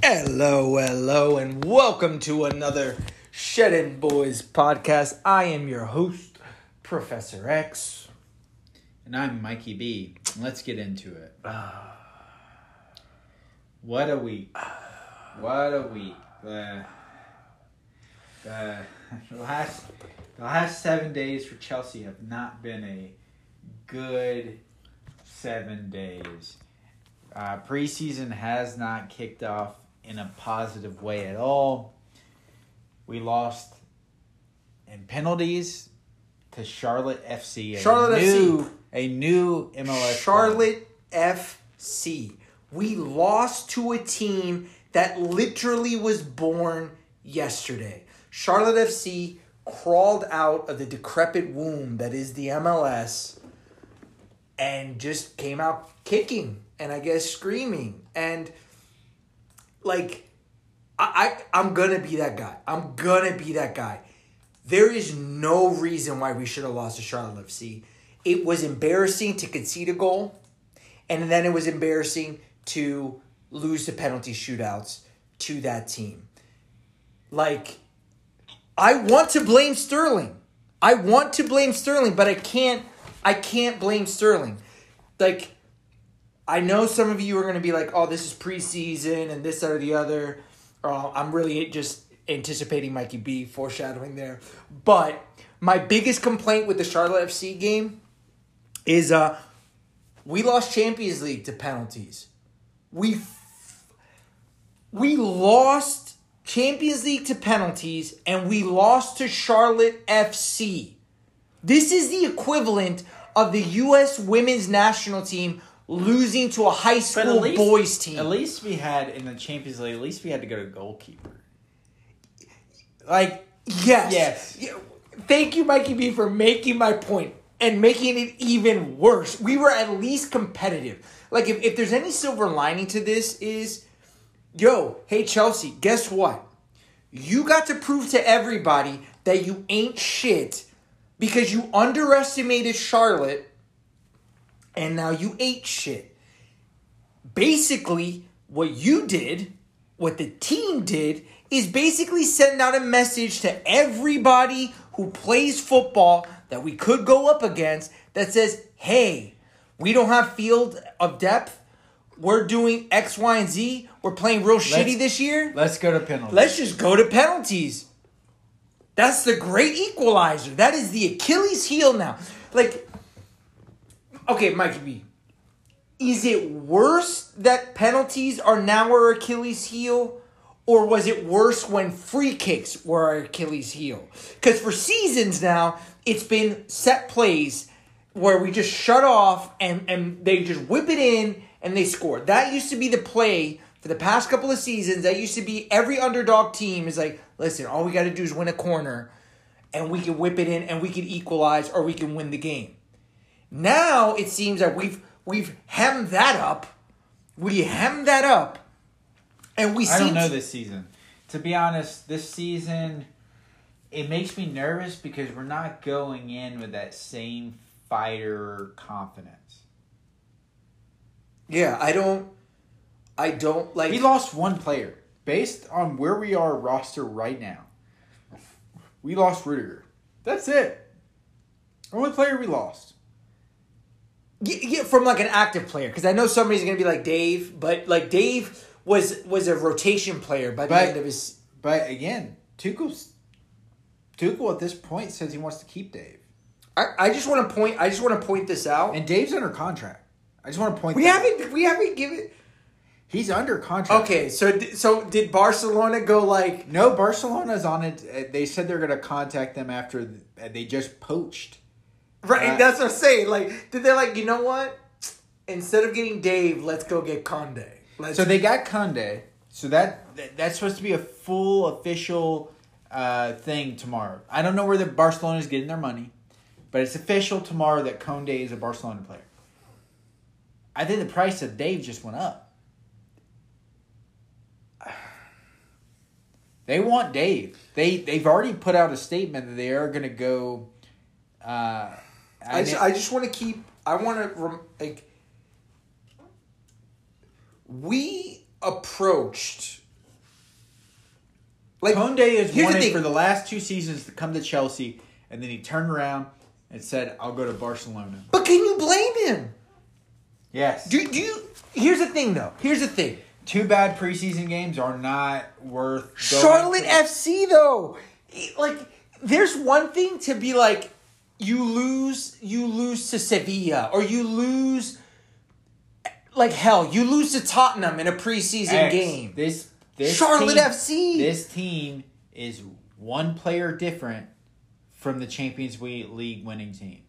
Hello, hello, and welcome to another Shedding Boys podcast. I am your host, Professor X. And I'm Mikey B. Let's get into it. What a week. What a week. The, the, the last the last seven days for Chelsea have not been a good seven days. Uh, preseason has not kicked off in a positive way at all. We lost in penalties to Charlotte FC. a Charlotte new, FC. A new MLS. club. Charlotte FC. We lost to a team that literally was born yesterday. Charlotte FC crawled out of the decrepit womb that is the MLS and just came out kicking and I guess screaming. And like I, I I'm gonna be that guy. I'm gonna be that guy. There is no reason why we should have lost to Charlotte FC. It was embarrassing to concede a goal, and then it was embarrassing to lose the penalty shootouts to that team. Like, I want to blame Sterling. I want to blame Sterling, but I can't. I can't blame Sterling. Like, I know some of you are going to be like, "Oh, this is preseason and this or the other." Uh, I'm really just anticipating Mikey B foreshadowing there. But my biggest complaint with the Charlotte FC game is uh we lost Champions League to penalties. We f- we lost Champions League to penalties and we lost to Charlotte FC. This is the equivalent of the US women's national team losing to a high school least, boys team. At least we had in the Champions League. At least we had to go to goalkeeper. Like Yes. Yes. Thank you, Mikey B, for making my point and making it even worse. We were at least competitive. Like, if, if there's any silver lining to this, is yo, hey, Chelsea, guess what? You got to prove to everybody that you ain't shit because you underestimated Charlotte and now you ate shit. Basically, what you did, what the team did, is basically send out a message to everybody who plays football that we could go up against that says, hey, we don't have field of depth. We're doing X, Y, and Z. We're playing real shitty this year. let's go to penalties. Let's just go to penalties. That's the great equalizer. That is the Achilles heel now. Like, okay, Mikey B. Is it worse that penalties are now our Achilles heel? Or was it worse when free kicks were our Achilles heel? Because for seasons now, it's been set plays where we just shut off and, and they just whip it in and they score. That used to be the play for the past couple of seasons. That used to be every underdog team is like, listen, all we got to do is win a corner and we can whip it in and we can equalize or we can win the game. Now it seems that we've we've hemmed that up. We hemmed that up. And we I don't know this season. To be honest, this season it makes me nervous because we're not going in with that same fighter confidence. Yeah, I don't I don't like We lost one player based on where we are roster right now. We lost Rudiger. That's it. Only player we lost. Yeah, yeah, from like an active player because I know somebody's gonna be like Dave, but like Dave was was a rotation player by the But- end of his. But again, Tuchel's Tuchel at this point says he wants to keep Dave, I, I just want to point. I just want to point this out. and Dave's under contract. I just want to point. we haven't we haven't given. He's under contract. Okay, so so did Barcelona go like? No, Barcelona's on it. They said they're going to contact them after they just poached. Right, Uh, that's what I'm saying. Like, did they like? You know what? Instead of getting Dave, let's go get Koundé. Let's, So they got Koundé. So that, that that's supposed to be a full official uh, thing tomorrow. I don't know where the Barcelona is getting their money, but it's official tomorrow that Koundé is a Barcelona player. I think the price of Dave just went up. They want Dave. They they've already put out a statement that they are going to go. Uh, I just, I just want to keep. I want to rem, like. We approached Like Koundé here's the wanted thing. for the last two seasons to come to Chelsea, and then he turned around and said, "I'll go to Barcelona." But can you blame him? Yes. Do, do you? Here's the thing, though. Here's the thing. Two bad preseason games are not worth. Charlotte FC, though, like, there's one thing to be like, you lose, you lose to Sevilla, or you lose, like hell, you lose to Tottenham in a preseason X. game. This this Charlotte team- FC. This team is one player different from the Champions League winning team.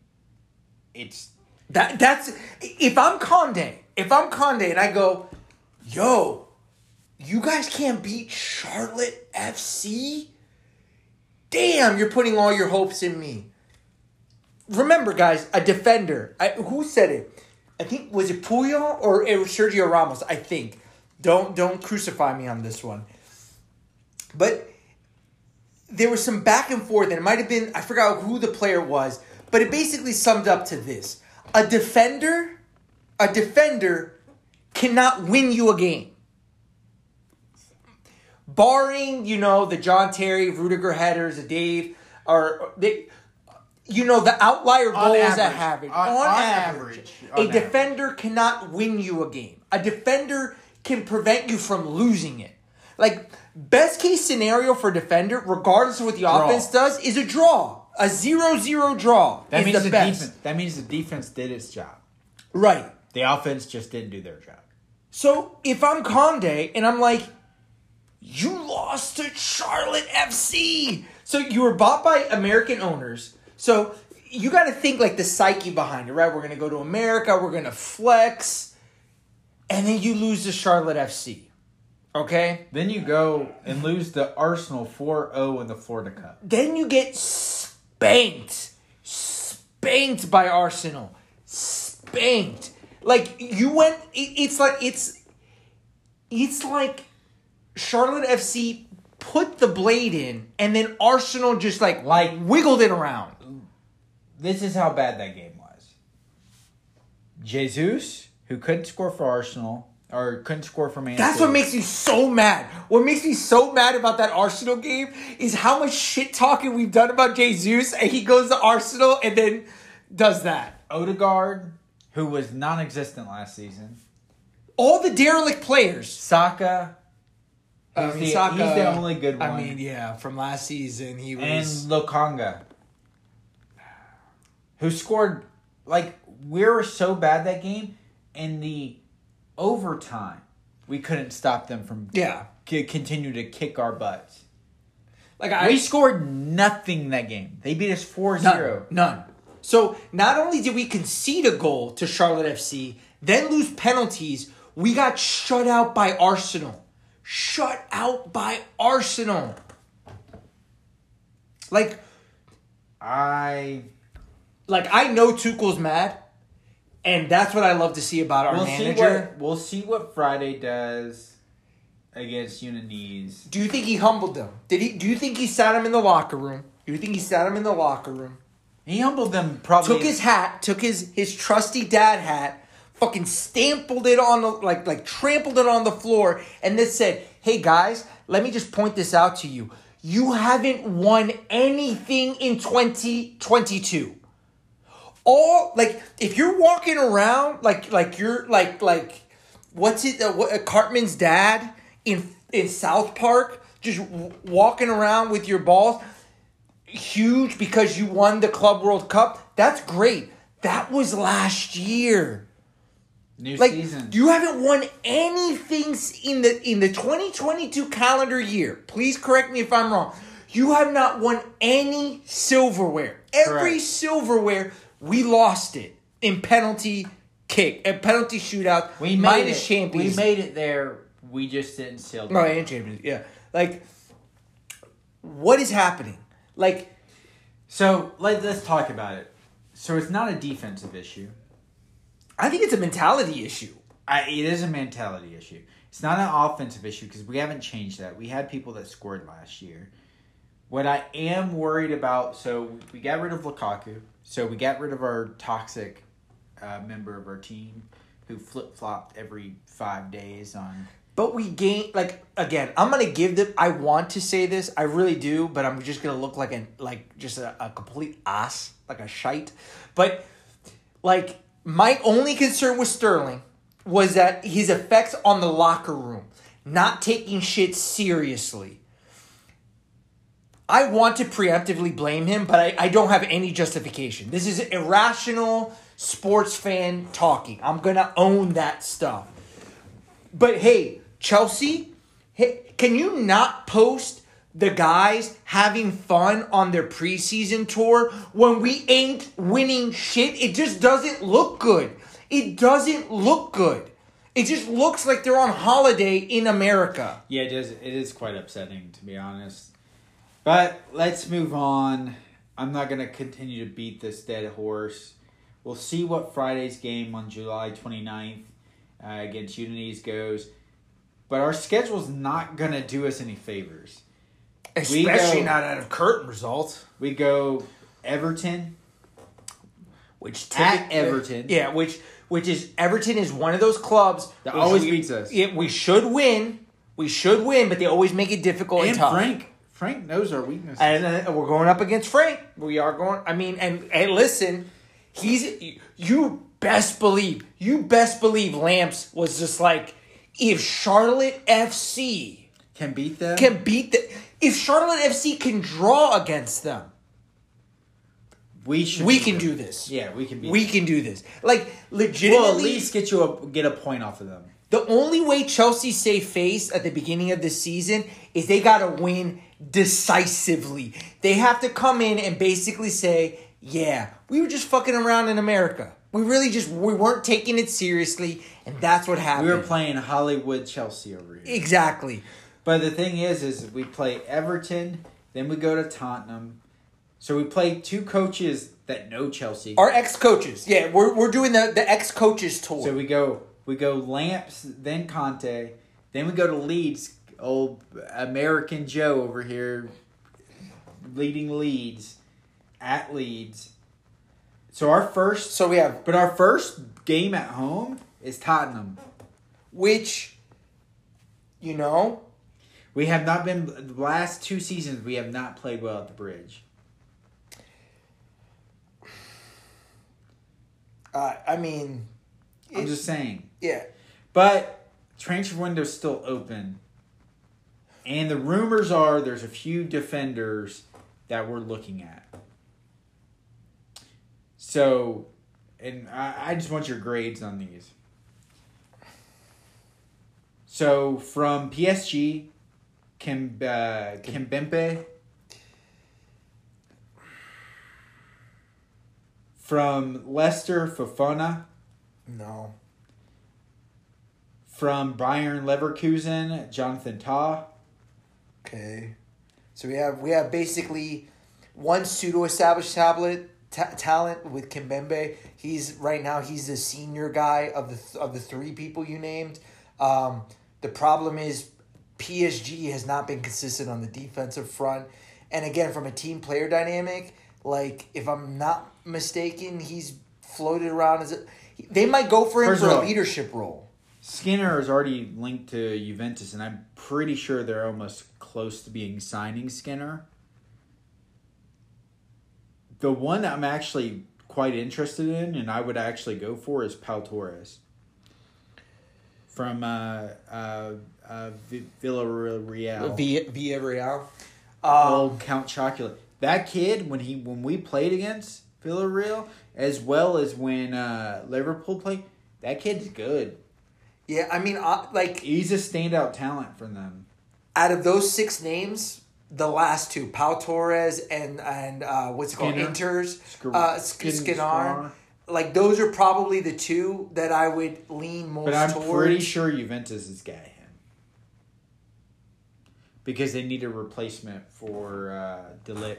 It's That that's if I'm Koundé, if I'm Koundé, and I go, yo, you guys can't beat Charlotte FC. Damn, you're putting all your hopes in me. Remember, guys, a defender. I, who said it? I think was it Puyol or it was Sergio Ramos. I think. Don't don't crucify me on this one. But there was some back and forth, and it might have been I forgot who the player was, but it basically summed up to this: a defender, a defender cannot win you a game. Barring, you know, the John Terry, Rudiger headers, the Dave, or they, you know, the outlier On goals that average. On- On, on average, average. a On defender cannot win you a game. A defender can prevent you from losing it. Like best case scenario for defender, regardless of what the offense does, is a draw. A 0-0 draw that is means the, the, best. defense. That means the defense did its job. Right. The offense just didn't do their job. So if I'm Koundé and I'm like, you lost to Charlotte FC. So you were bought by American owners. So you got to think like the psyche behind it, right? We're going to go to America, we're going to flex, and then you lose to Charlotte FC. Okay? Then you go and lose to Arsenal 4-0 in the Florida Cup. Then you get spanked. Spanked by Arsenal. Spanked. Like you went it- it's like it's it's like Charlotte FC put the blade in and then Arsenal just like Like- wiggled it around. This is how bad that game was. Jesus, who couldn't score for Arsenal or couldn't score for Man That's City. what makes me so mad. What makes me so mad about that Arsenal game is how much shit talking we've done about Jesus and he goes to Arsenal and then does that. Odegaard, who was non-existent last season. All the derelict players. Saka, I He's mean, the- Saka- he's the only good one. I mean, yeah, from last season he was. and. Lokonga, who scored like we were so bad that game in the overtime. We couldn't stop them from yeah, c- continue to kick our butts. like I we scored nothing that game. They beat us 4-0. none, none. So not only did we concede a goal to Charlotte FC, then lose penalties, we got shut out by Arsenal. Shut out by Arsenal. Like, I like I know Tuchel's mad, and that's what I love to see about our we'll see manager. what we'll see what Friday does against Udinese. Do you think he humbled them? Did he? Do you think he sat him in the locker room? Do you think he sat him in the locker room? He humbled them probably. took his hat, took his his trusty dad hat, fucking stampled it on the like like trampled it on the floor, and then said, "Hey guys, let me just point this out to you. You haven't won anything in 2022. All like if you're walking around like like you're like like what's it uh, what, uh, Cartman's dad in in South Park just w- walking around with your balls huge because you won the Club World Cup. That's great. That was last year. new Like season. you haven't won anything in the in the 2022 calendar year. Please correct me if I'm wrong. You have not won any silverware. Every Correct. silverware we lost it in penalty kick and penalty shootout. we made minus it. champions. We made it there. We just didn't seal. No, and champions. Yeah, like what is happening? Like So let, let's talk about it. So it's not a defensive issue. I think it's a mentality issue. I, it is a mentality issue. It's not an offensive issue because we haven't changed that. We had people that scored last year. What I am worried about, so we got rid of Lukaku. So we got rid of our toxic uh, member of our team who flip flopped every five days on. but we gain like again. I'm gonna give them. I want to say this, I really do, but I'm just gonna look like a like just a, a complete ass, like a shite. But like my only concern with Sterling was that his effects on the locker room, not taking shit seriously. I want to preemptively blame him, but I, I don't have any justification. This is irrational sports fan talking. I'm gonna own that stuff. But hey, Chelsea, hey, can you not post the guys having fun on their preseason tour when we ain't winning shit? It just doesn't look good. It doesn't look good. It just looks like they're on holiday in America. Yeah, it is. It is quite upsetting to be honest. But let's move on. I'm not gonna continue to beat this dead horse. We'll see what Friday's game on July 29th uh, against Udinese goes. But our schedule's not gonna do us any favors. Especially go- not out of curtain results. We go Everton, Which At Everton. Yeah, which which is Everton is one of those clubs That always we- beats us. Yeah, we should win. We should win, but they always make it difficult and, and tough. Frank. Frank knows our weaknesses. And uh, we're going up against Frank. We are going. I mean, and and listen, he's you best believe you best believe Lamps was just like if Charlotte FC Can beat them. can beat the if Charlotte FC can draw against them, we should. we can them. do this. Yeah, we can beat. We them. can do this. Like legitimately, Well, at least get you a get a point off of them. The only way Chelsea save face at the beginning of the season is they got to win decisively. They have to come in and basically say, "Yeah, we were just fucking around in America. We really just we weren't taking it seriously, and that's what happened." We were playing Hollywood Chelsea over here. exactly. But the thing is, is we play Everton, then we go to Tottenham. So we play two coaches that know Chelsea. Our ex coaches, yeah, we're we're doing the the ex coaches tour. So we go we go Lamps, then Conte, then we go to Leeds. Old American Joe over here, leading Leeds, at Leeds. So our first, so we have but our first game at home is Tottenham. which, you know, We have not been the last two seasons. We have not played well at the bridge. uh, I mean, I'm just saying. yeah. But transfer window's still open. And the rumors are there's a few defenders that we're looking at. So, and I, I just want your grades on these. So, from PSG, Kim, uh, Kimpembe. From Leicester, Fofana. No. From Bayern Leverkusen, Jonathan Tah. Okay. So we have we have basically one pseudo established tablet ta- talent with Kimpembe. He's right now he's the senior guy of the th- of the three people you named. Um, the problem is PSG has not been consistent on the defensive front, and again from a team player dynamic, like if I'm not mistaken, he's floated around as a. They might go for him First for of a all- leadership role. Skinner is already linked to Juventus, and I'm pretty sure they're almost close to being signing Skinner. The one I'm actually quite interested in, and I would actually go for, is Pau Torres from uh, uh, uh, Vi- Villarreal. Via Villarreal. oh, Um, Count Chocula. That kid, when he when we played against Villarreal, as well as when uh, Liverpool played, that kid's good. yeah, I mean, uh, like He's a standout talent for them. out of those six names, the last two, Pau Torres and and uh, what's it called, Skinner. Inters, Sk- uh, Sk- Skin- Skinar. Like those are probably the two that I would lean most But I'm towards. pretty sure Juventus is getting him. Because they need a replacement for uh, De Ligt.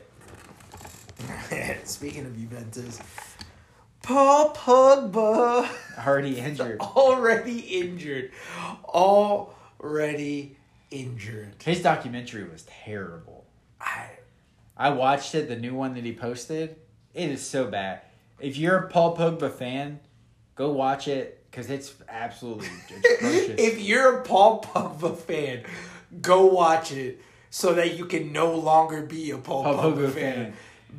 Speaking of Juventus, Paul Pogba Already injured. already injured, already injured. His documentary was terrible. I, I watched it, the new one that he posted. It is so bad. If you're a Paul Pogba fan, go watch it. because it's absolutely if you're a Paul Pogba fan, go watch it so that you can no longer be a Paul, Paul Pogba, Pogba fan. fan.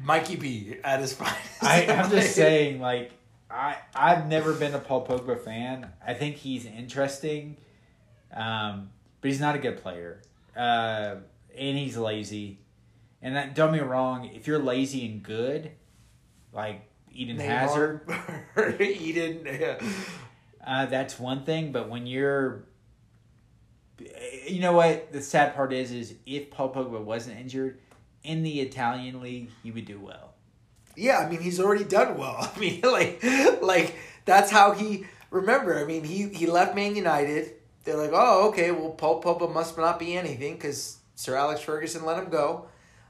Mikey B at his finest. I, I'm just saying, like, I I've never been a Paul Pogba fan. I think he's interesting, um, but he's not a good player, uh, and he's lazy. And that, don't get me wrong, if you're lazy and good, like Eden Hazard, Eden. Yeah. uh, that's one thing. But when you're, you know what the sad part is, is if Paul Pogba wasn't injured in the Italian league, he would do well. Yeah, I mean he's already done well. I mean, like, like that's how he. Remember, I mean he he left Man United. They're like, oh, okay, well Paul Pogba must not be anything because Sir Alex Ferguson let him go.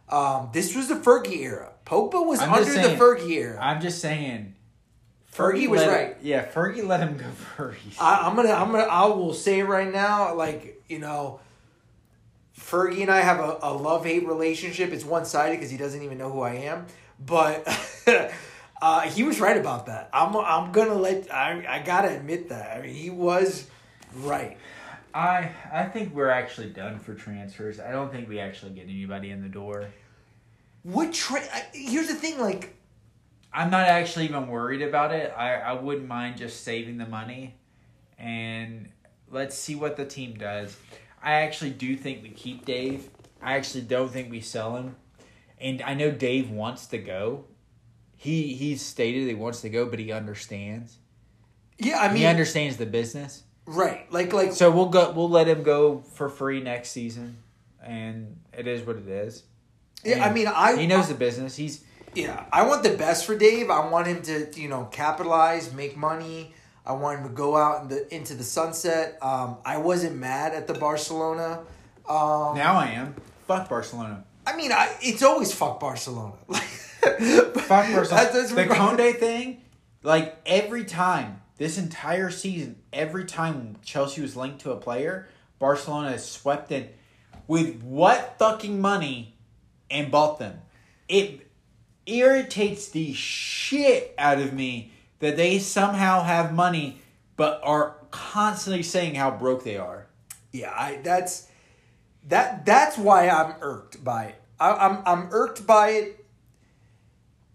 Um, this was the Fergie era. Pogba was I'm under just the Fergie era. I'm just saying. Fergie was let- right. Yeah, Fergie let him go first. I, I'm gonna, I'm gonna, I will say right now. Like you know, Fergie and I have a, a love hate relationship. It's one sided because he doesn't even know who I am. But uh, he was right about that. I'm, I'm gonna let. I, I gotta admit that. I mean, he was right. I I think we're actually done for transfers. I don't think we actually get anybody in the door. What tra- I, Here's the thing. Like, I'm not actually even worried about it. I, I wouldn't mind just saving the money and let's see what the team does. I actually do think we keep Dave. I actually don't think we sell him. And I know Dave wants to go. He he's stated he wants to go, but he understands. yeah, I mean, he understands the business. right? Like, like So we'll go. We'll let him go for free next season, and it is what it is. yeah, I mean, I he knows the business. He's Yeah, I want the best for Dave. I want him to, you know, capitalize, make money. I want him to go out in the into the sunset. Um, I wasn't mad at the Barcelona. Um, now I am. Fuck Barcelona. I mean, I, it's always fuck Barcelona. Fuck Barcelona. That's- that's the. Koundé thing, like every time this entire season, every time Chelsea was linked to a player, Barcelona has swept in with what fucking money and bought them. It irritates the shit out of me that they somehow have money but are constantly saying how broke they are. Yeah, I that's that that's why I'm irked by it. I, I'm I'm irked by it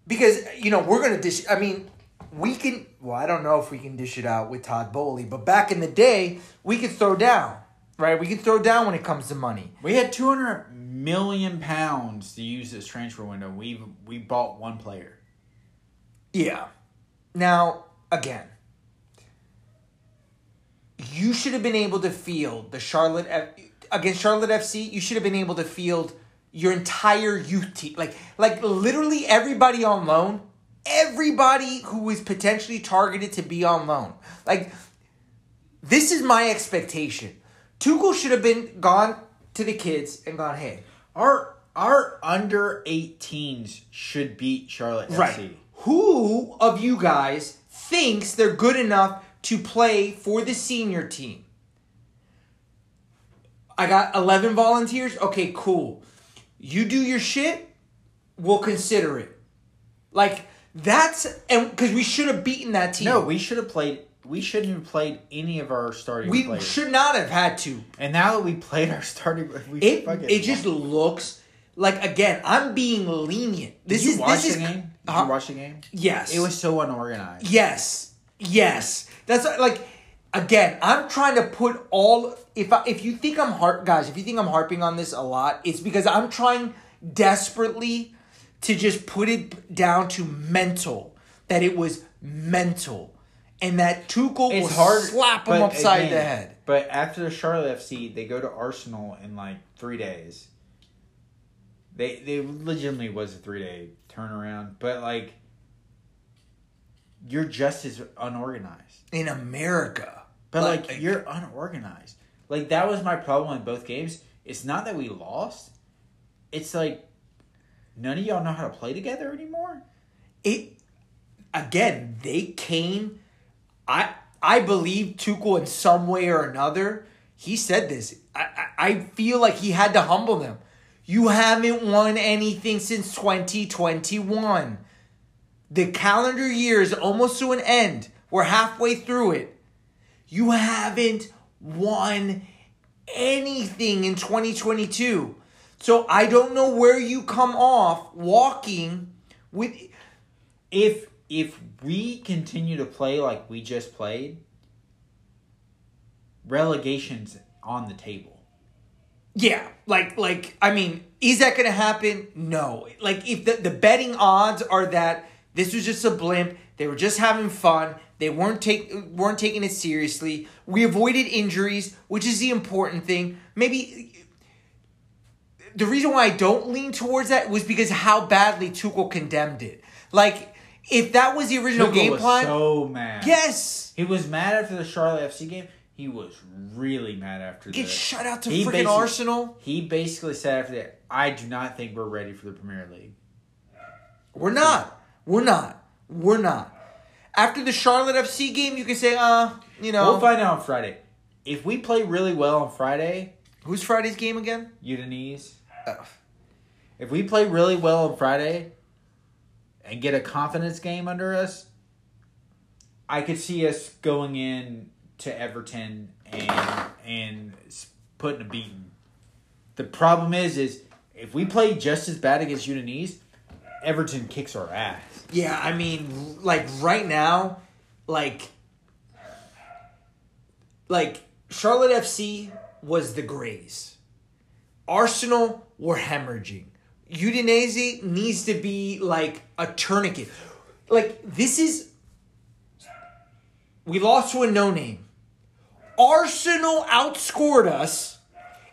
because you know we're gonna dish. I mean, we can. Well, I don't know if we can dish it out with Todd Boehly, but back in the day, we could throw down. Right, we could throw down when it comes to money. We had 200 million pounds to use this transfer window. We we bought one player. Yeah. Now, again, you should have been able to field the Charlotte F- against Charlotte FC. You should have been able to field your entire youth team, like like literally everybody on loan, everybody who was potentially targeted to be on loan. Like this is my expectation. Tuchel should have been gone to the kids and gone, hey, Our our under 18s should beat Charlotte FC. Who of you guys thinks they're good enough to play for the senior team? I got 11 volunteers. Okay, cool. You do your shit, we'll consider it. Like that's and because we should have beaten that team. No, we should have played. We shouldn't have played any of our starting we players. should not have had to. And now that we played our starting, we It it just looks like again. I'm being lenient. This Did you is watch this the is game? Did Huh? you uh-huh. watch the game? yes. It was so unorganized. Yes. Yes. That's like again, I'm trying to put all if I, if you think I'm harp guys, if you think I'm harping on this a lot, it's because I'm trying desperately to just put it down to mental that it was mental and that Tuchel will It's hard. slap him upside again, the head. But after the Charlotte FC, they go to Arsenal in like three days. They they legitimately was a three day turnaround, but like you're just as unorganized. In America. But like, you're unorganized. Like that was my problem in both games. It's not that we lost. It's like none of y'all know how to play together anymore. it again they came i i believe tuchel in some way or another he said this i i, I feel like he had to humble them you haven't won anything since 2021 the calendar year is almost to an end we're halfway through it You haven't won anything in 2022. So I don't know where you come off walking with If if we continue to play like we just played, relegation's on the table. Yeah, like like I mean, is that going to happen? No. Like if the the betting odds are that this was just a blimp, they were just having fun, they weren't take weren't taking it seriously. We avoided injuries, which is the important thing. Maybe the reason why I don't lean towards that was because how badly Tuchel condemned it. Like if that was the original Tuchel game was plan, so mad. yes, He was mad after the Charlotte FC game. He was really mad after get the shut out to He freaking Arsenal. He basically said after that, I do not think we're ready for the Premier League. We're not. We're not. We're not. After the Charlotte FC game, you can say, uh, you know, We'll find out on Friday. If we play really well on Friday, who's Friday's game again? Udinese. If we play really well on Friday and get a confidence game under us, I could see us going in to Everton and and putting a beating. The problem is, is if we play just as bad against Udinese, Everton kicks our ass. yeah, I mean, like right now, like, like Charlotte FC was the Grays. Arsenal were hemorrhaging. Udinese needs to be like a tourniquet. Like this is, we lost to a no name. Arsenal outscored us,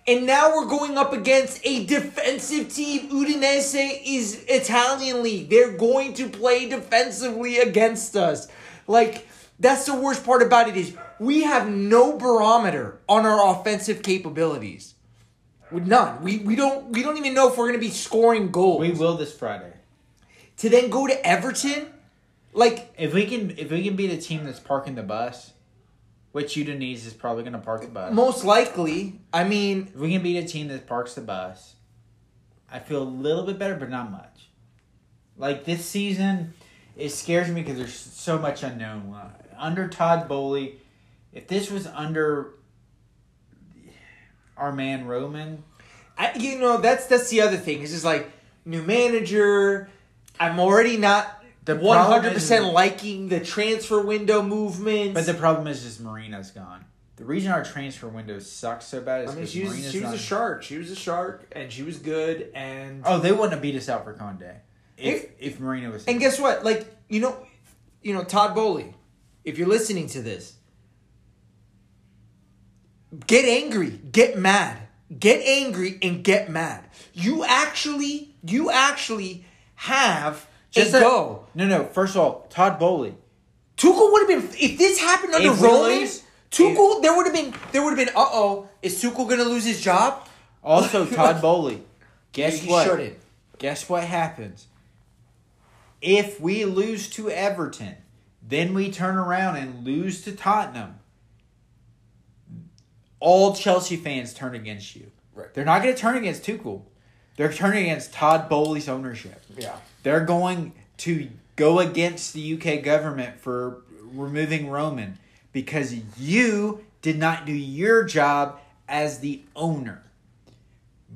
and now we're going up against a defensive team. Udinese is Italian league. They're going to play defensively against us. Like that's the worst part about it is we have no barometer on our offensive capabilities. With none. We we don't we don't even know if we're gonna be scoring goals. We will this Friday. to then go to Everton, like If we can, if we can beat a team that's parking the bus, which Udinese is probably going to park the bus. most likely, I mean, If we can beat a team that parks the bus, I feel a little bit better, but not much. Like this season, it scares me because there's so much unknown. Under Todd Boehly, if this was under our man Roman, I, you know that's that's the other thing. It's just like new manager. I'm already not The one problem hundred is- percent liking the transfer window movement. but the problem is just Marina's gone. The reason our transfer window sucks so bad is I mean, because she was Marina's she was not- a shark. She was a shark, and she was good. And Oh, they wouldn't have beat us out for Koundé if if Marina was. and guess what? Like you know, you know Todd Boehly. If you're listening to this, get angry, get mad, get angry, and get mad. You actually, you actually have just go. No, no. First of all, Todd Boehly. Tuchel would have been if this happened under If we Roman. lose- Tuchel, there would have been there would have been. Uh oh, is Tuchel gonna lose his job? Also, Todd Boehly. Guess He what? shouldn't. Guess what happens? If we lose to Everton, then we turn around and lose to Tottenham. All Chelsea fans turn against you. Right. They're not going to turn against Tuchel. They're turning against Todd Boehly's ownership. Yeah. They're going to go against the UK government for removing Roman because you did not do your job as the owner.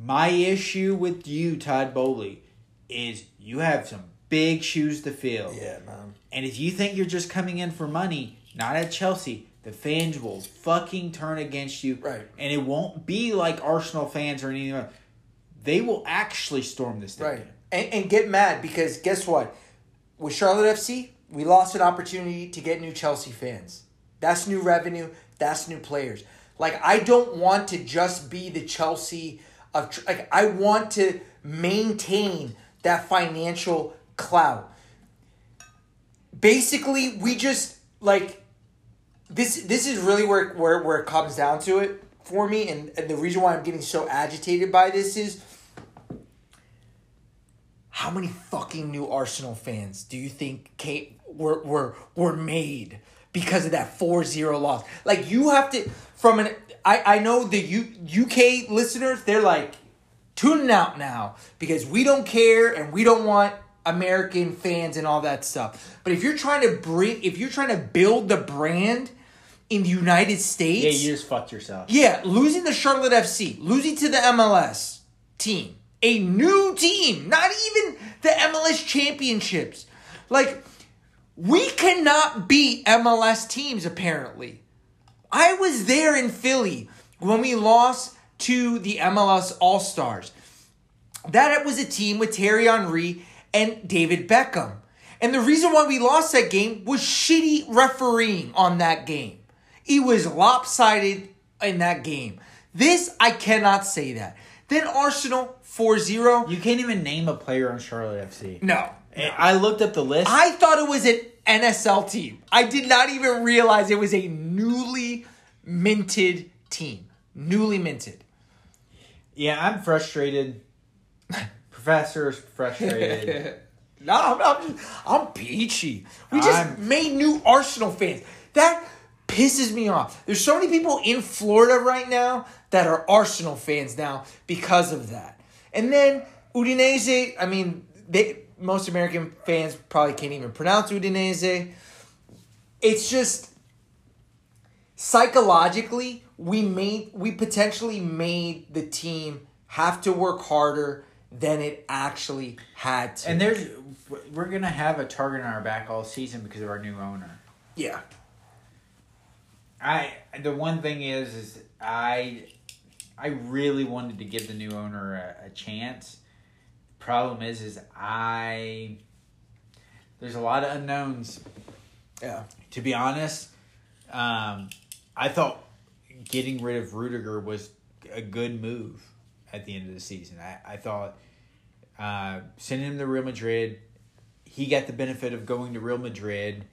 My issue with you, Todd Boehly, is you have some big shoes to fill. Yeah, man. And if you think you're just coming in for money, not at Chelsea, the fans will fucking turn against you. Right. And it won't be like Arsenal fans or anything. They will actually storm this stadium. Right. And, and get mad because guess what? With Charlotte FC, we lost an opportunity to get new Chelsea fans. That's new revenue. That's new players. Like I don't want to just be the Chelsea of like I want to maintain that financial clout. Basically, we just like this this is really where where, where it comes down to it for me and, and the reason why I'm getting so agitated by this is how many fucking new Arsenal fans do you think came, were, were, were made because of that 4-0 loss? Like you have to from an I, I know the U, UK listeners they're like tuning out now because we don't care and we don't want American fans and all that stuff. But if you're trying to bring if you're trying to build the brand in the United States. Yeah, you just fucked yourself. Yeah, losing the Charlotte FC, losing to the MLS team, a new team, not even the MLS championships. Like, we cannot beat MLS teams, apparently. I was there in Philly when we lost to the MLS All Stars. That was a team with Thierry Henry and David Beckham. And the reason why we lost that game was shitty refereeing on that game. It was lopsided in that game. This, I cannot say that. Then Arsenal 4 0. You can't even name a player on Charlotte FC. No. I looked up the list. I thought it was an NSL team. I did not even realize it was a newly minted team. Newly minted. yeah, I'm frustrated. Professor's frustrated. No, I'm, I'm, just, I'm peachy. We just I'm- made new Arsenal fans. That pisses me off. There's so many people in Florida right now that are Arsenal fans now because of that. And then Udinese, I mean, they most American fans probably can't even pronounce Udinese. It's just psychologically we made we potentially made the team have to work harder than it actually had to. and there's we're gonna have a target on our back all season because of our new owner. yeah. I the one thing is is I I really wanted to give the new owner a, a chance. Problem is is I there's a lot of unknowns. Yeah. To be honest, um, I thought getting rid of Rudiger was a good move at the end of the season. I, I thought uh, sending him to Real Madrid, he got the benefit of going to Real Madrid,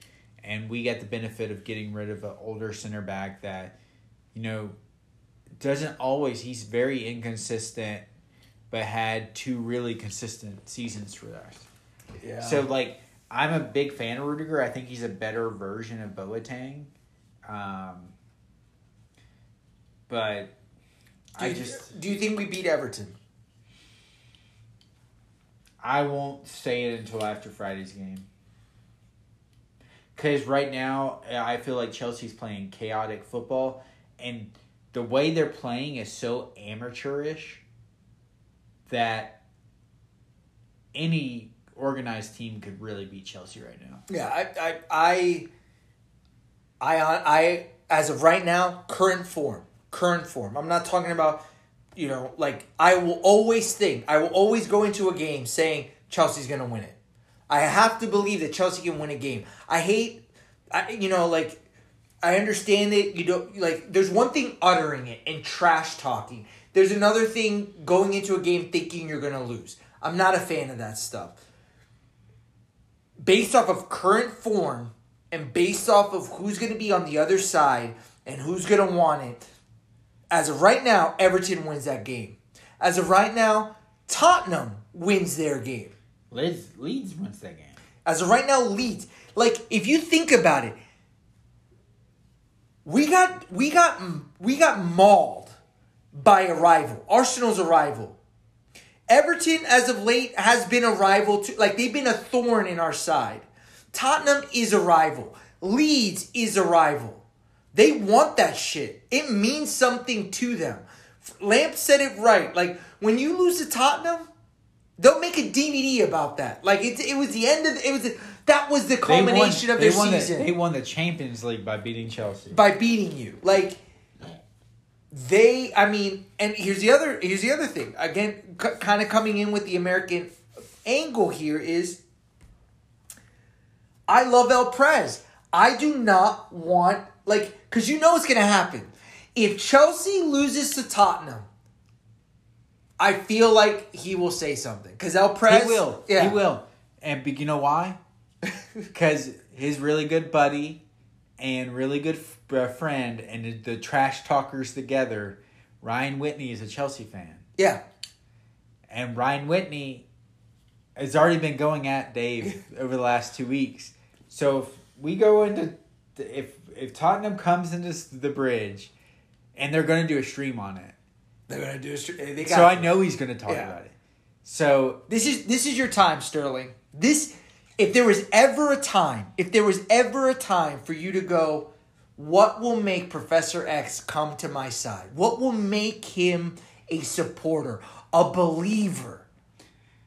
and we got the benefit of getting rid of an older center back that, you know, doesn't always, he's very inconsistent, but had two really consistent seasons for us. Yeah. So like I'm a big fan of Rudiger. I think he's a better version of Boateng. Um, but do I you, just do you think we beat Everton? I won't say it until after Friday's game. Cuz right now I feel like Chelsea's playing chaotic football and the way they're playing is so amateurish that any organized team could really beat Chelsea right now. Yeah, I, I, I, I, as of right now, current form, current form. I'm not talking about, you know, like I will always think, I will always go into a game saying Chelsea's gonna win it. I have to believe that Chelsea can win a game. I hate, I, you know, like I understand it. You don't like. There's one thing uttering it and trash talking. There's another thing going into a game thinking you're gonna lose. I'm not a fan of that stuff based off of current form and based off of who's going to be on the other side and who's going to want it, as of right now, Everton wins that game. As of right now, Tottenham wins their game. Leeds Leeds wins that game. As of right now, Leeds. Like, if you think about it, we got we got we got mauled by a rival, Arsenal's a rival. Everton, as of late, has been a rival to like they've been a thorn in our side. Tottenham is a rival. Leeds is a rival. They want that shit. It means something to them. Lamp said it right. Like when you lose to Tottenham, they'll make a DVD about that. Like it, it was the end of it was that was the culmination of they their won season The, they won the Champions League by beating Chelsea. by beating you. Like they, I mean, and here's the other here's the other thing. Again, c- kind of coming in with the American angle here is I love El Prez. I do not want like because you know what's gonna happen if Chelsea loses to Tottenham. I feel like he will say something because El Prez he will. Yeah, He will. And you know why? Because his really good buddy and really good f- uh, friend and the, trash talkers together, Ryan Whitney is a Chelsea fan. Yeah, And Ryan Whitney has already been going at Dave over the last two weeks. So if we go into if if Tottenham comes into the bridge, and they're going to do a stream on it, they're gonna do. A, str- they got so I know he's going to talk Yeah. about it. So This is this is your time, Sterling. This if there was ever a time, if there was ever a time for you to go, what will make Professor X come to my side? What will make him a supporter, a believer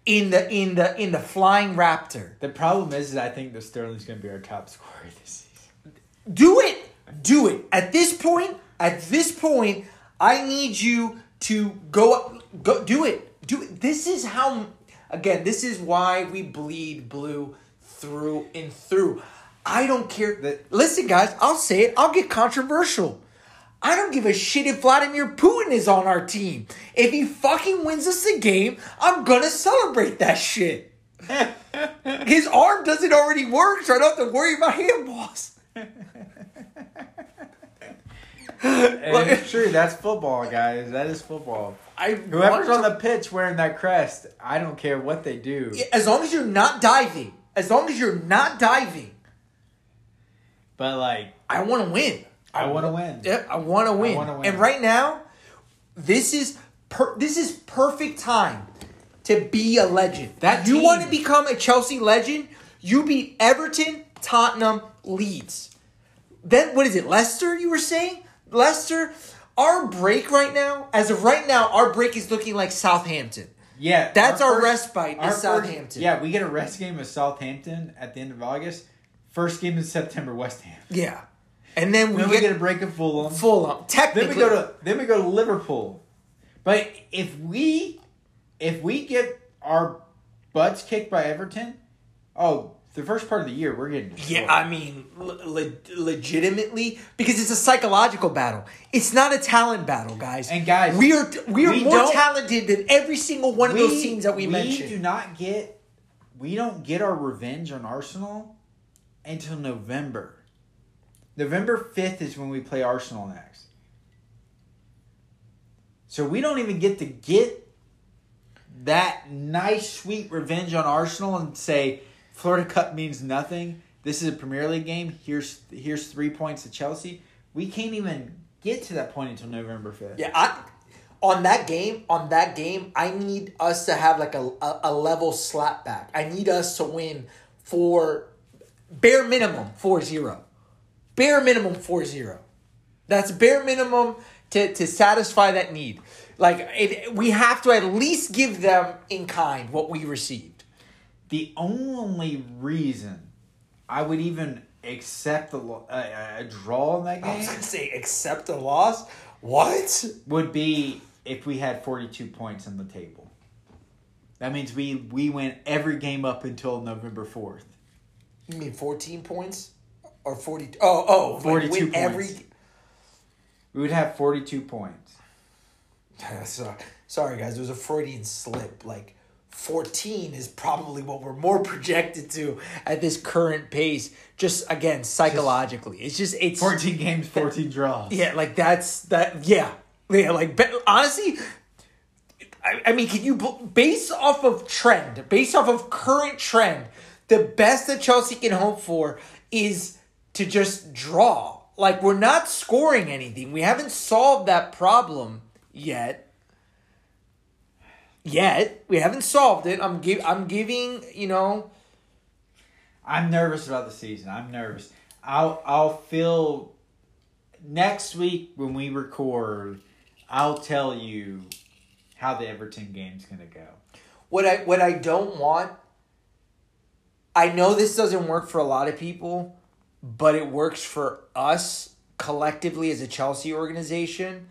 in the in the in the flying raptor? The problem is, is I think that Sterling's going to be our top scorer this season. Do it. Do it. At this point, at this point, I need you to go up go do it. Do it. This is how again, this is why we bleed blue through and through. I don't care. That- Listen, guys, I'll say it. I'll get controversial. I don't give a shit if Vladimir Putin is on our team. If he fucking wins us the game, I'm gonna celebrate that shit. His arm doesn't already work, so I don't have to worry about handballs. And it's true. That's football, guys. That is football. I Whoever's on the pitch wearing that crest, I don't care what they do. as long as you're not diving, as long as you're not diving, But like, I want to win. I want to win. I want to win. wanna win. And right now, this is per- this is perfect time to be a legend. That you team- want to become a Chelsea legend, you beat Everton, Tottenham, Leeds. Then what is it? Leicester? You were saying Leicester. Our break right now, as of right now, our break is looking like Southampton. Yeah, That's our first- respite is our first- Southampton. yeah, we get a rest game with Southampton at the end of August. First game in September, West Ham. Yeah, and then we Then we get, get a break of Fulham. Fulham. Technically, Then we go to then we go to Liverpool. But if we if we get our butts kicked by Everton, oh, the first part of the year we're getting destroyed. Yeah, I mean, le- le- legitimately, because it's a psychological battle. It's not a talent battle, guys. And guys, we are we are we more talented than every single one of those teams that we, we mentioned. do not get we don't get our revenge on Arsenal until November. November fifth is when we play Arsenal next. So we don't even get to get that nice sweet revenge on Arsenal and say Florida Cup means nothing. This is a Premier League game. Here's here's three points to Chelsea. We can't even get to that point until November fifth. yeah, I on that game, on that game, I need us to have like a a, a level slap back. I need us to win for bare minimum 4-0. Bare minimum 4-0. That's bare minimum to, to satisfy that need. Like it, we have to at least give them in kind what we received. The only reason I would even accept a, lo- a, a draw in that I was game gonna say accept a loss. What? would be if we had 42 points on the table. That means we, we win every game up until November 4th. You mean fourteen points or forty? Oh, oh, like 42 win points. every. We would have 42 points. So- Sorry, guys. It was a Freudian slip. Like fourteen is probably what we're more projected to at this current pace. Just again, psychologically, it's just it's 14 games, 14 draws. Yeah, like that's that. Yeah, yeah. Like be- honestly, I, I mean, can you based off of trend, based off of current trend, the best that Chelsea can hope for is to just draw. Like we're not scoring anything. We haven't solved that problem yet. Yet we haven't solved it. I'm give. I'm giving. You know. I'm nervous about the season. I'm nervous. I'll I'll feel next week when we record. I'll tell you how the Everton game's gonna go. What I what I don't want I know this doesn't work for a lot of people, but it works for us collectively as a Chelsea organization.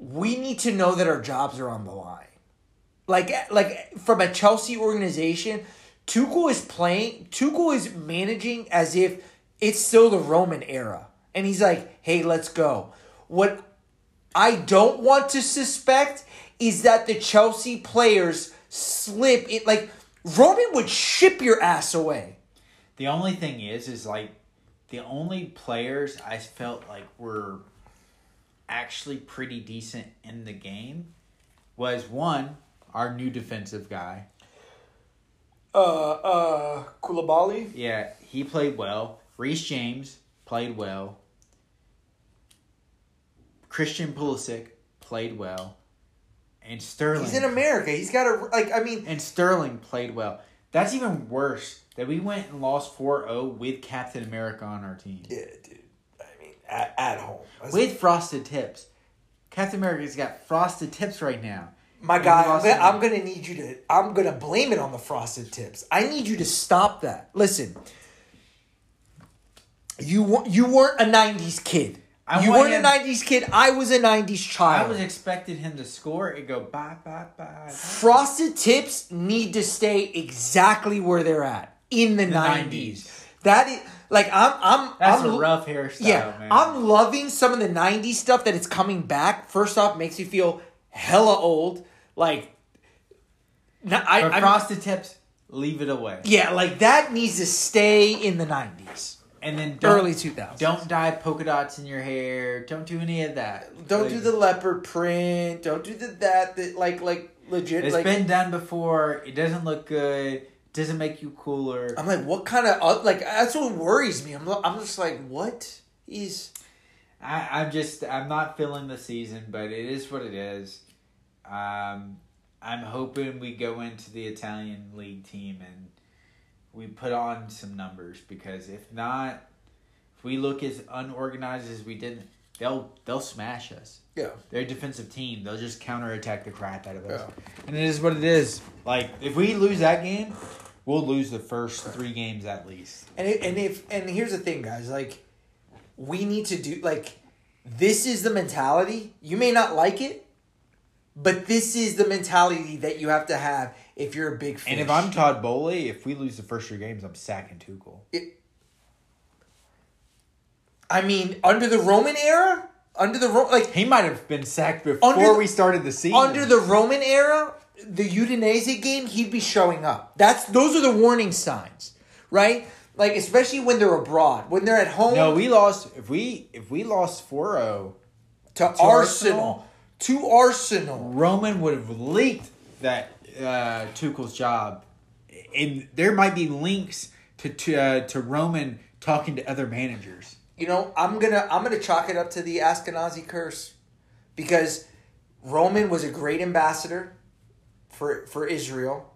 We need to know that our jobs are on the line. Like like from a Chelsea organization, Tuchel is playing Tuchel is managing as if it's still the Roman era. And he's like, "Hey, let's go." What I don't want to suspect is that the Chelsea players slip it like Roman would ship your ass away. The only thing is, is like the only players I felt like were actually pretty decent in the game was one our new defensive guy. Uh uh Koulibaly? Yeah, he played well. Reece James played well. Christian Pulisic played well. And Sterling He's in America. He's got a like I mean and Sterling played well. That's even worse that we went and lost 4-0 with Captain America on our team. Yeah, dude. At, at home. with frosted tips. Captain America's got frosted tips right now. My And guy, I'm gonna, I'm gonna need you to. I'm gonna blame it on the frosted tips. I need you to stop that. Listen, you you weren't a '90s kid. I you weren't him- a '90s kid. I was a '90s child. I was expecting him to score and go bye bye bye. Frosted tips need to stay exactly where they're at in the, The 90s. 90s. That is like I'm I'm That's I'm a rough hairstyle, Yeah, man. I'm loving some of the 90s stuff that it's coming back. First off, makes you feel hella old. Like no, I, but I'm- frosted tips, leave it away. yeah, like that needs to stay in the 90s. And then don't, Early 2000s. Don't dye polka dots in your hair. Don't do any of that. Don't Like, do the leopard print. Don't do the that that like like legit It's like been done before. It doesn't look good. Doesn't make you cooler. I'm like, what kind of uh, like? That's what worries me. I'm, I'm just like, what is? I, I'm just I'm not feeling the season, but it is what it is. Um, I'm hoping we go into the Italian league team and we put on some numbers because if not, if we look as unorganized as we did, they'll they'll smash us. Yeah. They're a defensive team. They'll just counterattack the crap out of us. Yeah. And it is what it is. Like if we lose that game, we'll lose the first three games at least. And it, and if and here's the thing, guys. Like, we need to do like this is the mentality. You may not like it, but this is the mentality that you have to have if you're a big fish. And if I'm Todd Boehly, if we lose the first three games, I'm sacking Tuchel. I mean, under the Roman era, under the Ro- like He might have been sacked before the- we started the season. under the Roman era, the Udinese game, he'd be showing up. That's those are the warning signs, right? Like especially when they're abroad, when they're at home. no, we lost. If we if we lost 4-0, to, to Arsenal, Arsenal? to Arsenal. Roman would have leaked that uh, Tuchel's job, and there might be links to to, uh, to Roman talking to other managers. You know, I'm gonna I'm gonna chalk it up to the Ashkenazi curse, because Roman was a great ambassador for for Israel.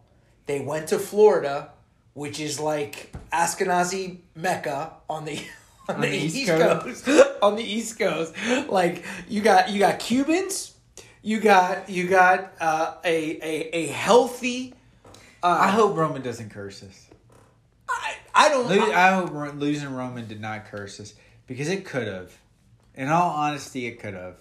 They went to Florida, which is like Ashkenazi Mecca on the on, the, East, Coast. on the East Coast. Like you got you got Cubans, you got you got uh, a a a healthy. Uh, I hope Roman doesn't curse us. I, I don't. Lo- I hope Ro- losing Roman did not curse us because it could have. In all honesty, it could have.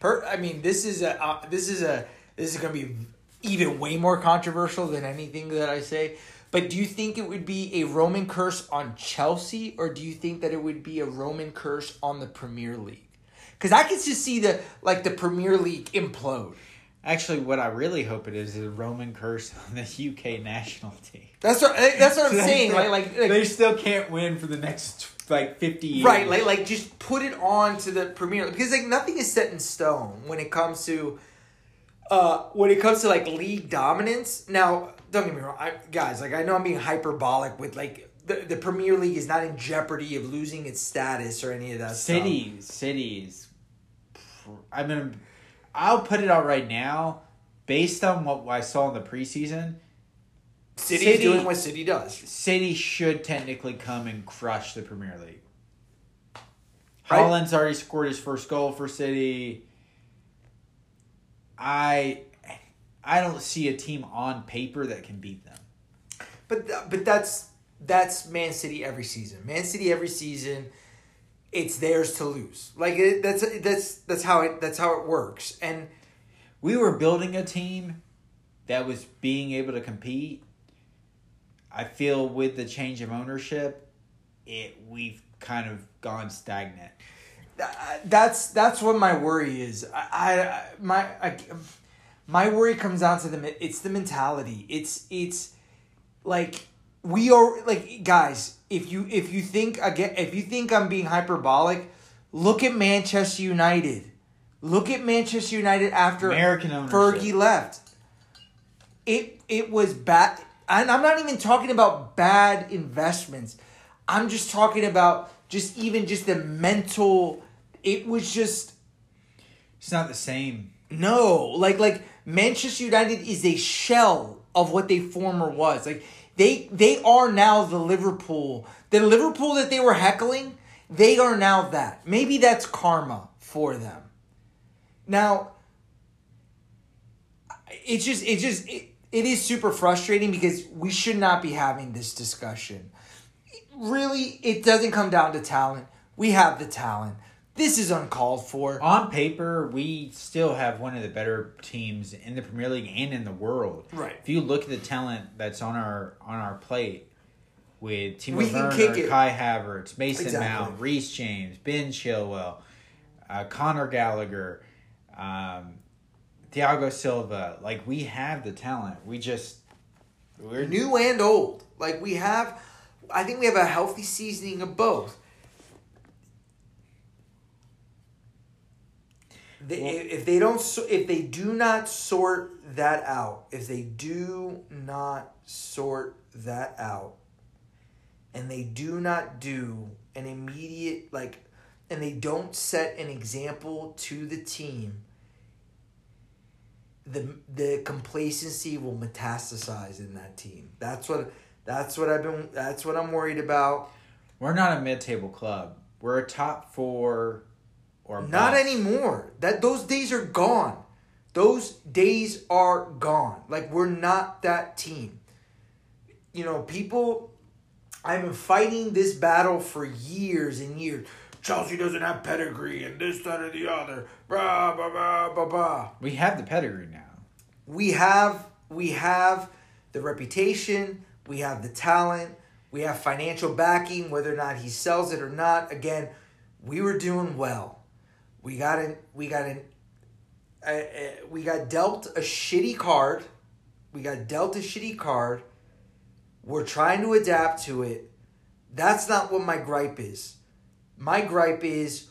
Per, I mean, this is a uh, this is a this is going to be even way more controversial than anything that I say. But do you think it would be a Roman curse on Chelsea, or do you think that it would be a Roman curse on the Premier League? Because I could just see the like the Premier League implode. Actually, what I really hope it is is a Roman curse on the UK national team. That's what that's what I'm saying. Like like, like they still can't win for the next like fifty years. Right, like like just put it on to the premiere because like nothing is set in stone when it comes to uh when it comes to like league dominance. Now, don't get me wrong, I, guys. Like I know I'm being hyperbolic with like the the Premier League is not in jeopardy of losing its status or any of that stuff. cities, cities. I mean, I'll put it out right now. Based on what I saw in the preseason, City's City- doing what City does. City should technically come and crush the Premier League. Right. Haaland's already scored his first goal for City. I I don't see a team on paper that can beat them. But th- but that's that's Man City every season. Man City every season, it's theirs to lose. Like it, that's that's that's how it that's how it works. And We were building a team that was being able to compete. I feel with the change of ownership, it we've kind of gone stagnant. That's that's what my worry is. I, I my I, my worry comes down to the it's the mentality. It's it's like we are like guys. If you if you think again if you think I'm being hyperbolic, look at Manchester United. Look at Manchester United after American ownership. Fergie left. It it was bad, and I'm not even talking about bad investments. I'm just talking about just even just the mental. It was just It's not the same. no, like like Manchester United is a shell of what they former was. Like they they are now the Liverpool, the Liverpool that they were heckling. They are now that. Maybe that's karma for them. Now, it's just it's just it, it is super frustrating because we should not be having this discussion. Really, it doesn't come down to talent. We have the talent. This is uncalled for. On paper, we still have one of the better teams in the Premier League and in the world. Right. If you look at the talent that's on our on our plate with Timo We can Werner, kick it. Kai Havertz, Mason Exactly. Mount, Reece James, Ben Chilwell, uh, Conor Gallagher, um, Thiago Silva, like we have the talent. We just we're new and old. Like we have, I think we have a healthy seasoning of both. They, Well- if they don't, if they do not sort that out, if they do not sort that out, and they do not do an immediate like, and they don't set an example to the team, the the complacency will metastasize in that team. That's what that's what I've been that's what I'm worried about. we're not a mid table club. We're a top four or Not anymore. That those days are gone. Those days are gone. Like we're not that team. You know, people I've been fighting this battle for years and years. Chelsea doesn't have pedigree and this, that, or the other. Blah blah blah blah blah. We have the pedigree now. we have we have the reputation, we have the talent, we have financial backing, whether or not he sells it or not. Again, we were doing well. We got an we got an uh, uh, we got dealt a shitty card. We got dealt a shitty card. We're trying to adapt to it. That's not what my gripe is. My gripe is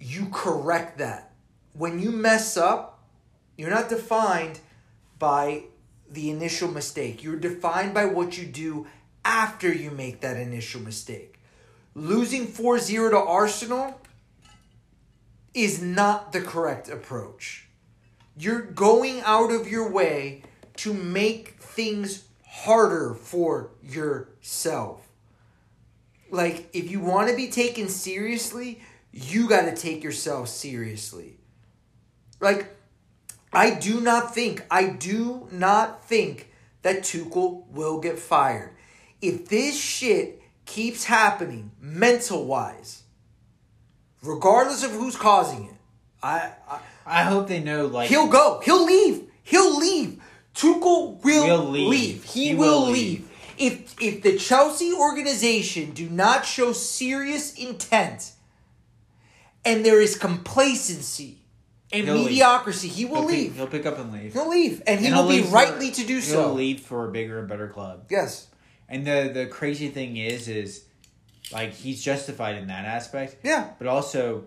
you correct that. When you mess up, you're not defined by the initial mistake. You're defined by what you do after you make that initial mistake. Losing 4 0 to Arsenal is not the correct approach. You're going out of your way to make things harder for yourself. Like, if you want to be taken seriously, you got to take yourself seriously. Like, I do not think, I do not think that Tuchel will get fired. If this shit keeps happening mental wise, regardless of who's causing it, I, I I hope they know like he'll go. He'll leave. He'll leave. Tuchel will Will leave. leave. He, He will will leave. If if the Chelsea organization do not show serious intent and there is complacency and He'll leave. mediocrity, he will he'll pick- leave. he'll pick up and leave. He'll leave, and he And will be leave for- rightly to do He'll so. leave for a bigger and better club. Yes. And the the crazy thing is, is like he's justified in that aspect, Yeah. but also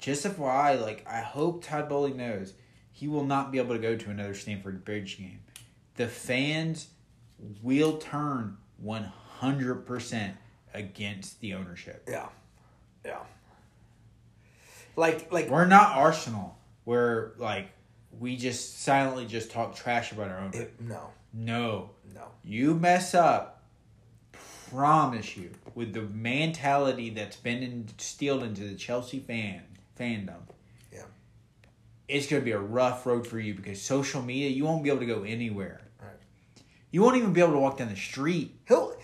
just FYI, like I hope Todd Boehly knows he will not be able to go to another Stamford Bridge game. The fans will turn one hundred percent against the ownership. Yeah. Yeah. Like like We're not Arsenal, where like we just silently just talk trash about our own. it, no. No, No. You mess up, promise you, with the mentality that's been instilled into the Chelsea fan fandom. Yeah. It's gonna be a rough road for you because social media, you won't be able to go anywhere. You won't even be able to walk down the street. He'll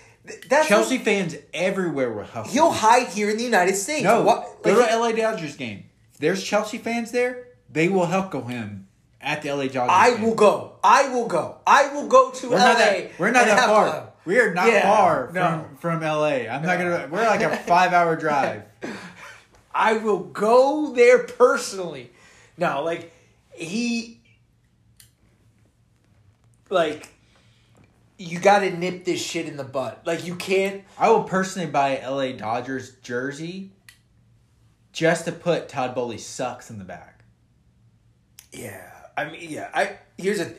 that's Chelsea fans everywhere will help. He'll hide here in the United States. no. What, go like, to LA Dodgers game. If there's Chelsea fans there. They will heckle him at the LA Dodgers. I game. will go. I will go. I will go to We're LA. not that. We're not that far. We are not Yeah, far no. from from LA. I'm not gonna. We're like a five hour drive. I will go there personally. No, like he like you got to nip this shit in the butt. Like you can't I will personally buy LA Dodgers jersey just to put Todd Boehly sucks in the back. Yeah, I mean, yeah. I here's a,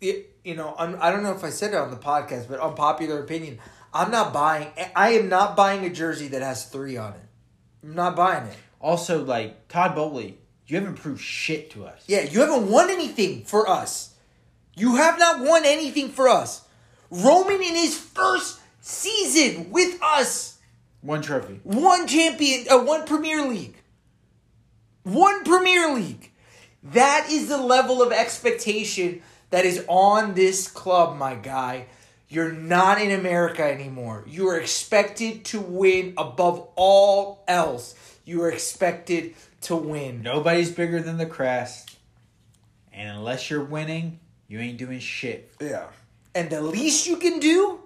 it, you know, I'm, I don't know if I said it on the podcast, but unpopular opinion, I'm not buying. I am not buying a jersey that has three on it. I'm not buying it. Also, like Todd Boehly, you haven't proved shit to us. Yeah, you haven't won anything for us. You have not won anything for us. Roman in his first season with us One trophy. One champion, uh, one Premier League. One Premier League. That is the level of expectation that is on this club, my guy. You're not in America anymore. You are expected to win above all else. You are expected to win. Nobody's bigger than the crest. And unless you're winning, you ain't doing shit. Yeah. And the least you can do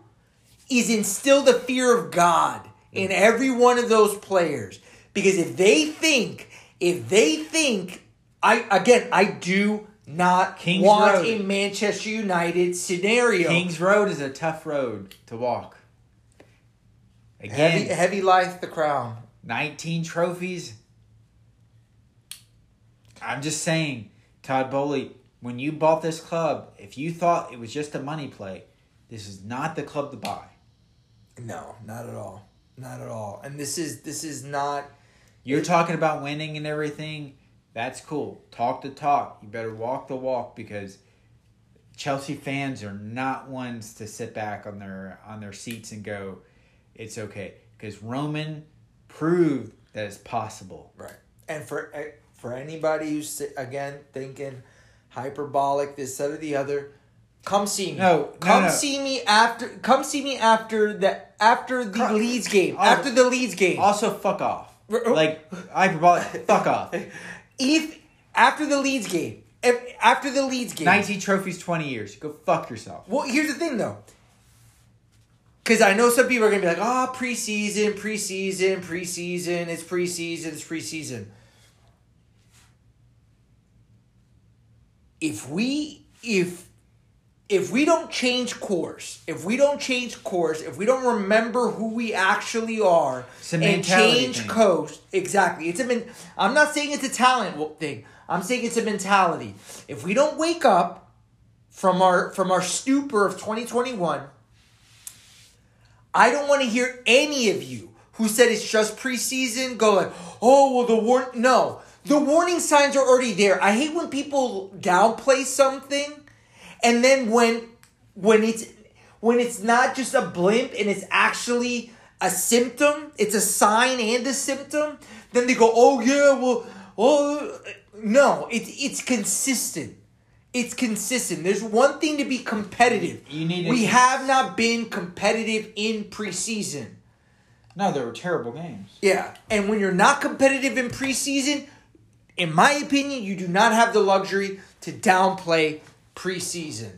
is instill the fear of God in mm. every one of those players. Because if they think, if they think, I again, I do not Kings want Road. a Manchester United scenario. Kings Road is a tough road to walk. Again, heavy, heavy life, the crown. 19 trophies. I'm just saying, Todd Boehly, when you bought this club, if you thought it was just a money play, this is not the club to buy. No, not at all, not at all. And this is this is not. You're talking about winning and everything. That's cool. Talk the talk. You better walk the walk because Chelsea fans are not ones to sit back on their on their seats and go, "It's okay." Because Roman proved that it's possible. Right. And for eh, for anybody who's again thinking hyperbolic, this, that, or the other, come see me. No, no, come no. see me after. Come see me after the after the Come- Leeds game. Oh. after the Leeds game. Also, fuck off. Like hyperbolic. fuck off. if after the Leeds game, if, after the Leeds game. 19 trophies, 20 years. Go fuck yourself. Well, here's the thing though. Because I know some people are gonna be like, "Oh, preseason, preseason, preseason. It's preseason. It's preseason." If we if if we don't change course, if we don't change course, if we don't remember who we actually are and change thing. coast, exactly. It's a men- I'm not saying it's a talent thing. I'm saying it's a mentality. If we don't wake up from our from our stupor of 2021, I don't want to hear any of you who said it's just preseason go like, "Oh, well the war no. The warning signs are already there. I hate when people downplay something and then when when it's when it's not just a blimp and it's actually a symptom, it's a sign and a symptom, then they go, "Oh yeah, well, oh no, it's it's consistent. It's consistent. There's one thing to be competitive. You need we have not been competitive in preseason. No, they were terrible games. Yeah, and when you're not competitive in preseason, in my opinion, you do not have the luxury to downplay preseason.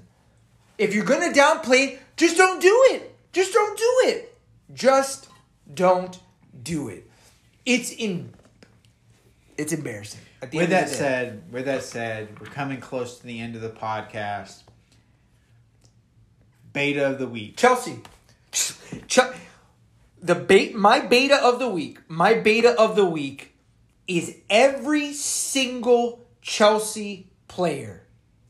If you're gonna downplay, just don't do it. Just don't do it. Just don't do it. It's in. It's embarrassing. At the With end of that said, with that said, we're coming close to the end of the podcast. Beta of the week. Chelsea. Ch- the bait my beta of the week, my beta of the week is every single Chelsea player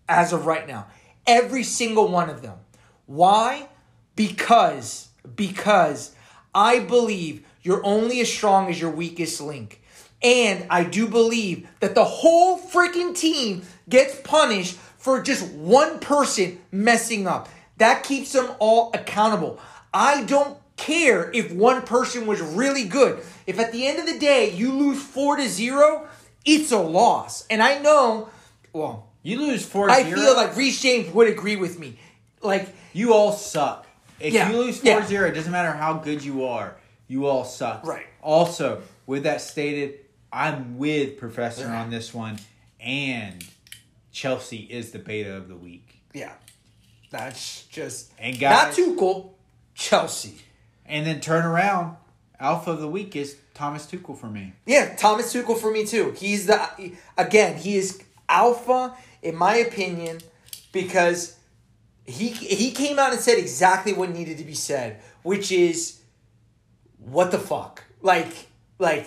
as of right now. Every single one of them. Why? Because because I believe you're only as strong as your weakest link. And I do believe that the whole freaking team gets punished for just one person messing up. That keeps them all accountable. I don't care if one person was really good. If at the end of the day you lose 4 to 0, it's a loss. And I know, well, You lose 4 I feel like Reece James would agree with me. Like, you all suck. If Yeah, you lose 4 yeah. 0, it doesn't matter how good you are. You all suck. Right. Also, with that stated, I'm with Professor Yeah. on this one, and Chelsea is the beta of the week. yeah, that's just And guys, not Tuchel, Chelsea. And then turn around, Alpha of the week is Thomas Tuchel for me. Yeah, Thomas Tuchel for me too. He's the again, he is alpha in my opinion because he he came out and said exactly what needed to be said, which is what the fuck? Like like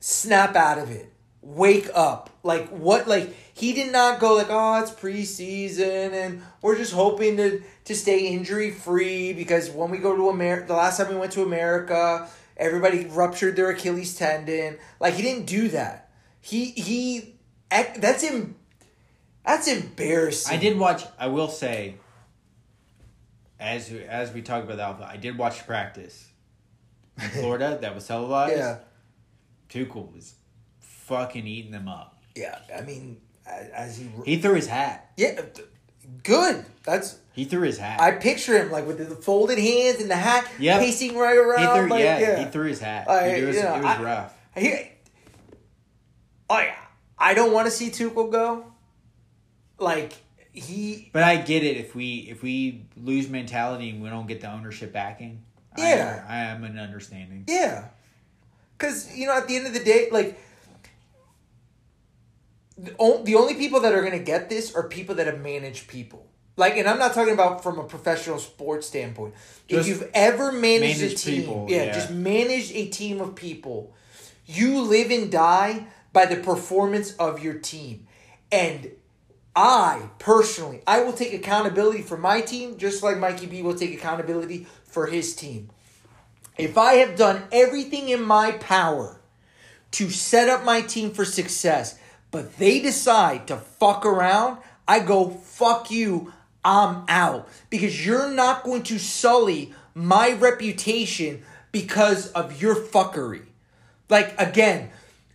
snap out of it. Wake up. Like what like he did not go like, "Oh, it's preseason and we're just hoping to to stay injury free because when we go to America, the last time we went to America, everybody ruptured their Achilles tendon." Like he didn't do that. He he that's him that's embarrassing. I did watch. I will say, as as we talk about the alpha, I did watch practice. in Florida that was televised, Yeah. Tuchel was fucking eating them up. Yeah. I mean, as he. He threw his hat. Yeah. Good. That's. He threw his hat. I picture him like with the folded hands and the hat, Yep. pacing right around. he threw, like, yeah, yeah, he threw his hat. I- it was, you know, it was I- rough. He, I, I don't want to see Tuchel go. Like he, But I get it if we if we lose mentality and we don't get the ownership backing. Yeah. I, I am an understanding. yeah, because you know at the end of the day, like the, on, the only people that are gonna get this are people that have managed people. Like, and I'm not talking about from a professional sports standpoint. Just if you've ever managed a team, people, yeah, yeah. just manage a team of people. You live and die by the performance of your team, and I personally, I will take accountability for my team, just like Mikey B will take accountability for his team. If I have done everything in my power to set up my team for success, but they decide to fuck around, I go, fuck you, I'm out. Because you're not going to sully my reputation because of your fuckery. Like, again,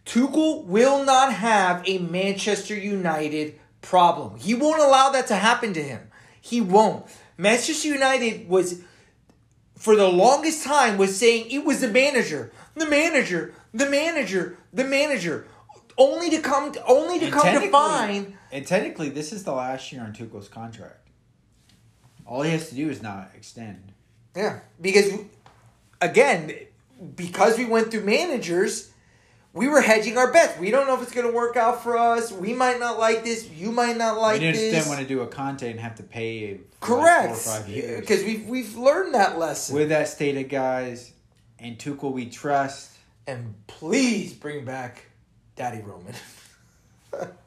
Tuchel will not have a Manchester United problem. He won't allow that to happen to him. He won't. Manchester United was for the longest time was saying it was the manager, the manager, the manager, the manager, only to come only to And come to find And technically, this is the last year on Tuchel's contract. All he has to do is not extend. yeah because again because we went through managers. We were hedging our bets. We don't know if it's going to work out for us. We might not like this. You might not like we this. didn't want to do a Conte and have to pay Correct. four or five years. Because we've we've learned that lesson. With that stated, guys, and Tuchel we trust. and please bring back Daddy Roman.